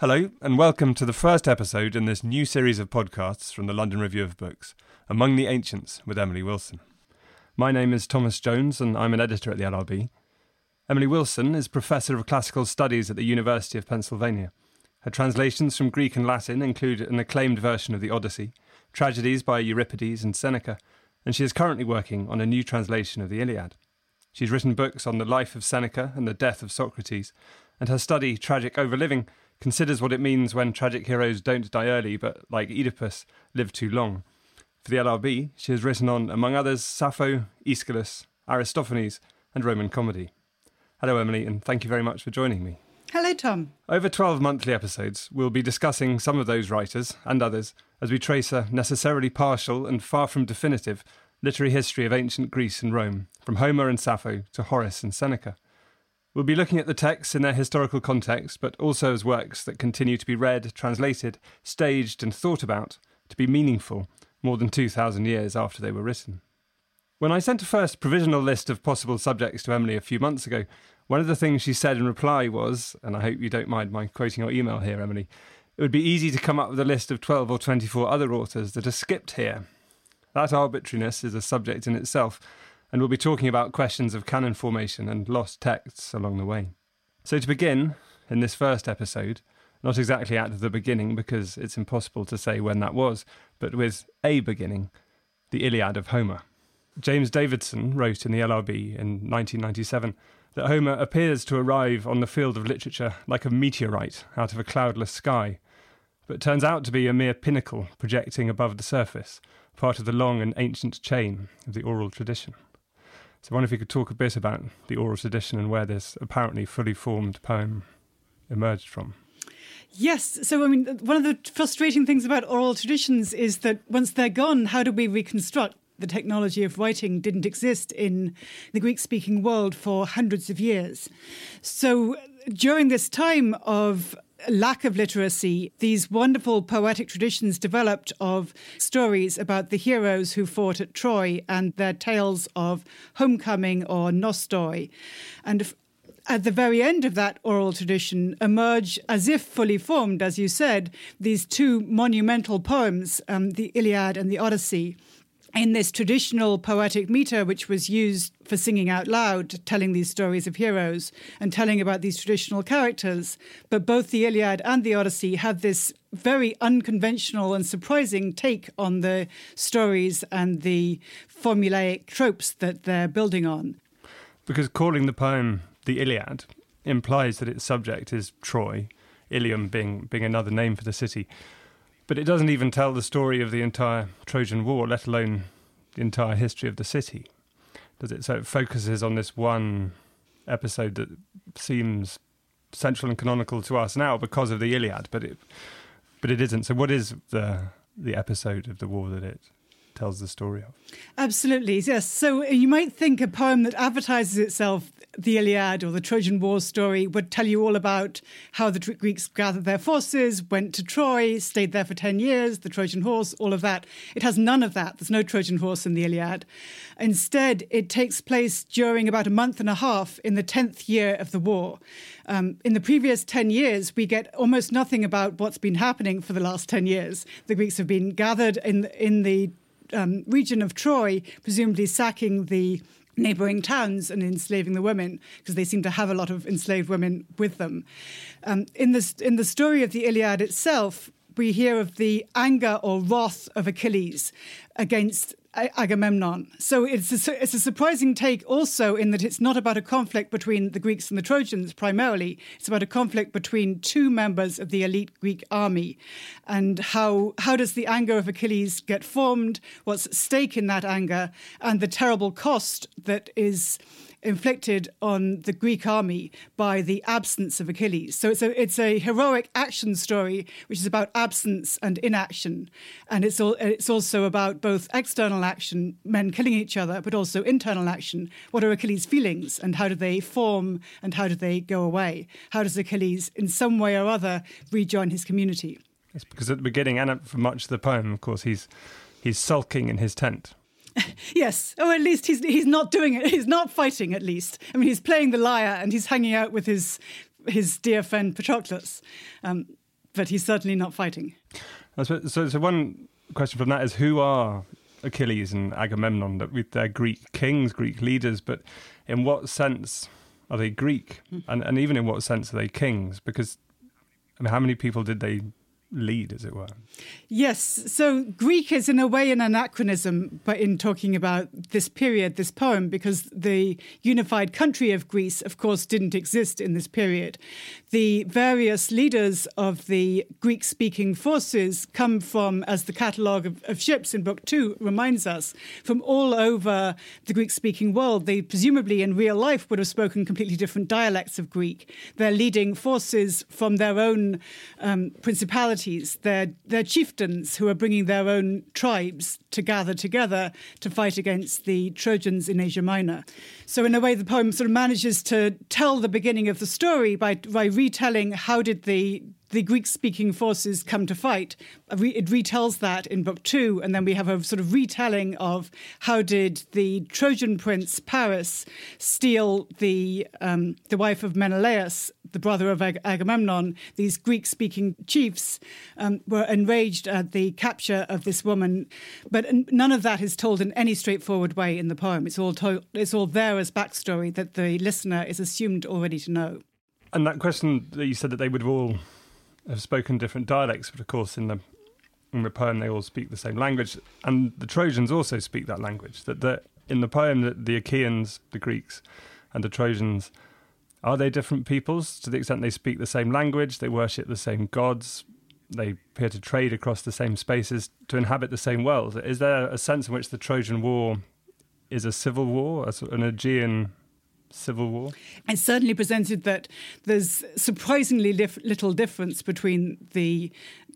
Hello, and welcome to the first episode in this new series of podcasts from the London Review of Books, Among the Ancients with Emily Wilson. My name is Thomas Jones, and I'm an editor at the LRB. Emily Wilson is Professor of Classical Studies at the University of Pennsylvania. Her translations from Greek and Latin include an acclaimed version of the Odyssey, tragedies by Euripides and Seneca, and she is currently working on a new translation of the Iliad. She's written books on the life of Seneca and the death of Socrates, and her study, Tragic Overliving, considers what it means when tragic heroes don't die early, but, like Oedipus, live too long. For the LRB, she has written on, among others, Sappho, Aeschylus, Aristophanes, and Roman comedy. Hello, Emily, and thank you very much for joining me. Hello, Tom. Over 12 monthly episodes, we'll be discussing some of those writers and others as we trace a necessarily partial and far from definitive literary history of ancient Greece and Rome, from Homer and Sappho to Horace and Seneca. We'll be looking at the texts in their historical context, but also as works that continue to be read, translated, staged, and thought about to be meaningful more than 2,000 years after they were written. When I sent a first provisional list of possible subjects to Emily a few months ago, one of the things she said in reply was, and I hope you don't mind my quoting your email here, Emily, it would be easy to come up with a list of 12 or 24 other authors that are skipped here. That arbitrariness is a subject in itself, and we'll be talking about questions of canon formation and lost texts along the way. So, to begin, in this first episode, not exactly at the beginning because it's impossible to say when that was, but with a beginning, the Iliad of Homer. James Davidson wrote in the LRB in 1997 that Homer appears to arrive on the field of literature like a meteorite out of a cloudless sky, but turns out to be a mere pinnacle projecting above the surface, part of the long and ancient chain of the oral tradition. So I wonder if you could talk a bit about the oral tradition and where this apparently fully formed poem emerged from. Yes. So, I mean, one of the frustrating things about oral traditions is that once they're gone, how do we reconstruct? The technology of writing didn't exist in the Greek speaking world for hundreds of years. So, during this time of lack of literacy, these wonderful poetic traditions developed of stories about the heroes who fought at Troy and their tales of homecoming or nostoi. And at the very end of that oral tradition emerge, as if fully formed, as you said, these two monumental poems, um, the Iliad and the Odyssey in this traditional poetic meter, which was used for singing out loud, telling these stories of heroes and telling about these traditional characters. But both the Iliad and the Odyssey have this very unconventional and surprising take on the stories and the formulaic tropes that they're building on. Because calling the poem the Iliad implies that its subject is Troy, Ilium being, being another name for the city. But it doesn't even tell the story of the entire Trojan War, let alone the entire history of the city, does it? So it focuses on this one episode that seems central and canonical to us now because of the Iliad, but it but it isn't. So what is the the episode of the war that it tells the story of? Absolutely, yes. So you might think a poem that advertises itself the Iliad or the Trojan War story would tell you all about how the Greeks gathered their forces, went to Troy, stayed there for 10 years, the Trojan horse, all of that. It has none of that. There's no Trojan horse in the Iliad. Instead, it takes place during about a month and a half in the 10th year of the war. Um, in the previous 10 years, we get almost nothing about what's been happening for the last 10 years. The Greeks have been gathered in, in the um, region of Troy, presumably sacking the neighboring towns and enslaving the women because they seem to have a lot of enslaved women with them. Um, in, this, in the story of the Iliad itself, we hear of the anger or wrath of Achilles against Agamemnon. So it's a, it's a surprising take also in that it's not about a conflict between the Greeks and the Trojans primarily. It's about a conflict between two members of the elite Greek army. And how, how does the anger of Achilles get formed? What's at stake in that anger? And the terrible cost that is inflicted on the Greek army by the absence of Achilles. So it's a it's a heroic action story which is about absence and inaction, and it's all it's also about both external action, men killing each other, but also internal action. What are Achilles' feelings, and how do they form, and how do they go away? How does Achilles, in some way or other, rejoin his community? It's because at the beginning and for much of the poem, of course, he's he's sulking in his tent. yes, Oh, at least he's he's not doing it. He's not fighting. At least, I mean, he's playing the lyre and he's hanging out with his his dear friend Patroclus, um, but he's certainly not fighting. So, so one question from that is: Who are Achilles and Agamemnon? That with their Greek kings, Greek leaders, but in what sense are they Greek, mm. and and even in what sense are they kings? Because I mean, how many people did they lead, as it were. Yes. So Greek is, in a way, an anachronism, but in talking about this period, this poem, because the unified country of Greece, of course, didn't exist in this period. The various leaders of the Greek speaking forces come from, as the catalogue of, of ships in Book Two reminds us, from all over the Greek speaking world. They presumably, in real life, would have spoken completely different dialects of Greek. They're leading forces from their own um, principalities nobilities, their, their chieftains who are bringing their own tribes to gather together to fight against the Trojans in Asia Minor. So, in a way, the poem sort of manages to tell the beginning of the story by, by retelling how did the the Greek speaking forces come to fight. It retells that in book two, and then we have a sort of retelling of how did the Trojan prince Paris steal the um, the wife of Menelaus, the brother of Ag- Agamemnon. These Greek speaking chiefs um, were enraged at the capture of this woman, but none of that is told in any straightforward way in the poem. It's all told, it's all there as backstory that the listener is assumed already to know. And that question that you said that they would all have spoken different dialects, but of course in the in the poem they all speak the same language, and the Trojans also speak that language. That the, in the poem that the Achaeans, the Greeks, and the Trojans are they different peoples to the extent they speak the same language, they worship the same gods, they appear to trade across the same spaces, to inhabit the same world. Is there a sense in which the Trojan War is a civil war, an Aegean civil war? It certainly presented that there's surprisingly little difference between the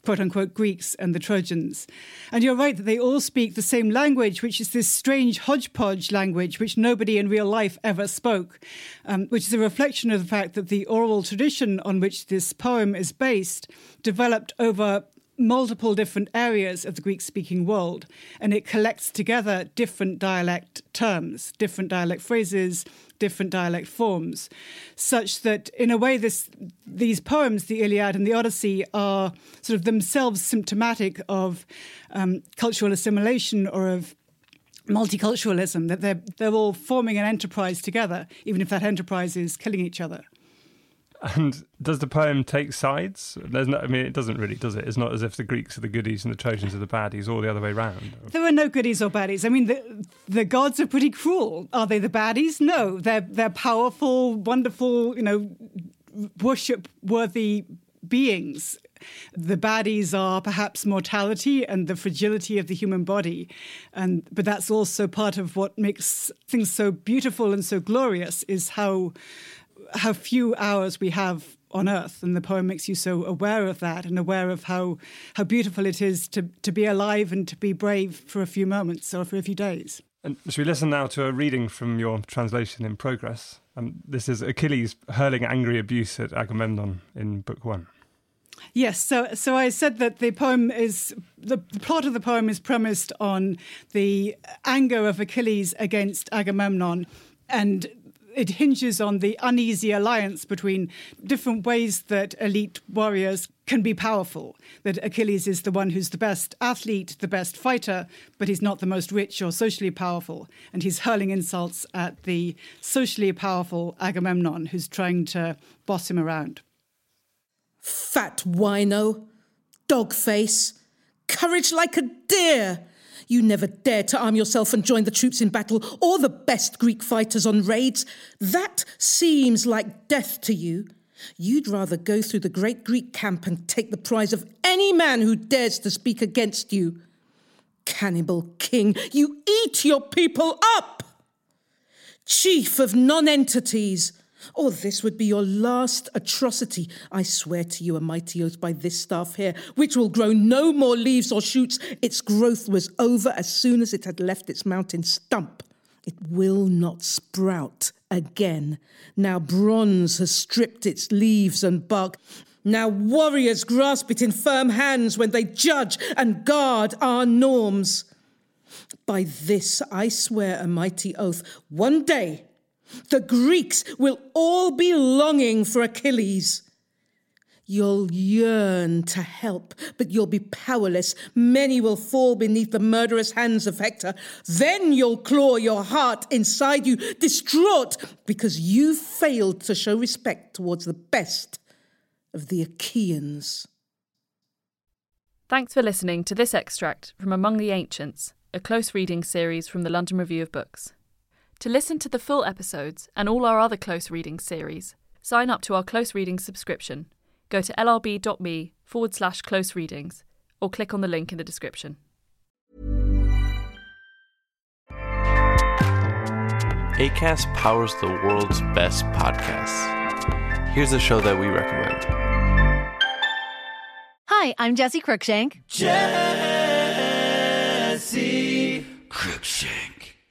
quote unquote Greeks and the Trojans. And you're right that they all speak the same language, which is this strange hodgepodge language which nobody in real life ever spoke, um, which is a reflection of the fact that the oral tradition on which this poem is based developed over multiple different areas of the Greek speaking world, and it collects together different dialect terms, different dialect phrases, different dialect forms, such that in a way this these poems, the Iliad and the Odyssey, are sort of themselves symptomatic of um, cultural assimilation or of multiculturalism, that they're they're all forming an enterprise together, even if that enterprise is killing each other. And does the poem take sides? There's no, I mean, it doesn't really, does it? It's not as if the Greeks are the goodies and the Trojans are the baddies, or the other way around. There are no goodies or baddies. I mean, the, the gods are pretty cruel. Are they the baddies? No, they're they're powerful, wonderful, you know, worship-worthy beings. The baddies are perhaps mortality and the fragility of the human body, and but that's also part of what makes things so beautiful and so glorious. Is how how few hours we have on earth and the poem makes you so aware of that and aware of how how beautiful it is to to be alive and to be brave for a few moments or for a few days. And should we listen now to a reading from your translation in progress? Um, this is achilles hurling angry abuse at agamemnon in book one. Yes, so so I said that the poem is the, the, plot of the poem is premised on the anger of Achilles against Agamemnon and it hinges on the uneasy alliance between different ways that elite warriors can be powerful. That Achilles is the one who's the best athlete, the best fighter, but he's not the most rich or socially powerful. And he's hurling insults at the socially powerful Agamemnon, who's trying to boss him around. Fat wino, dog face, courage like a deer. You never dared to arm yourself and join the troops in battle or the best Greek fighters on raids. That seems like death to you. You'd rather go through the great Greek camp and take the prize of any man who dares to speak against you. Cannibal king, you eat your people up! chief of non-entities. Or this would be your last atrocity. I swear to you a mighty oath by this staff here, which will grow no more leaves or shoots. Its growth was over as soon as it had left its mountain stump. It will not sprout again. Now bronze has stripped its leaves and bark. Now warriors grasp it in firm hands when they judge and guard our norms. By this I swear a mighty oath. One day, the Greeks will all be longing for Achilles. You'll yearn to help, but you'll be powerless. Many will fall beneath the murderous hands of Hector. Then you'll claw your heart inside you, distraught because you failed to show respect towards the best of the Achaeans. Thanks for listening to this extract from Among the Ancients, a close reading series from the London Review of Books. To listen to the full episodes and all our other close reading series, sign up to our close reading subscription. Go to lrb.me forward slash close readings or click on the link in the description. ACAST powers the world's best podcasts. Here's a show that we recommend. Hi, I'm Jesse Cruikshank. Jesse Cruikshank.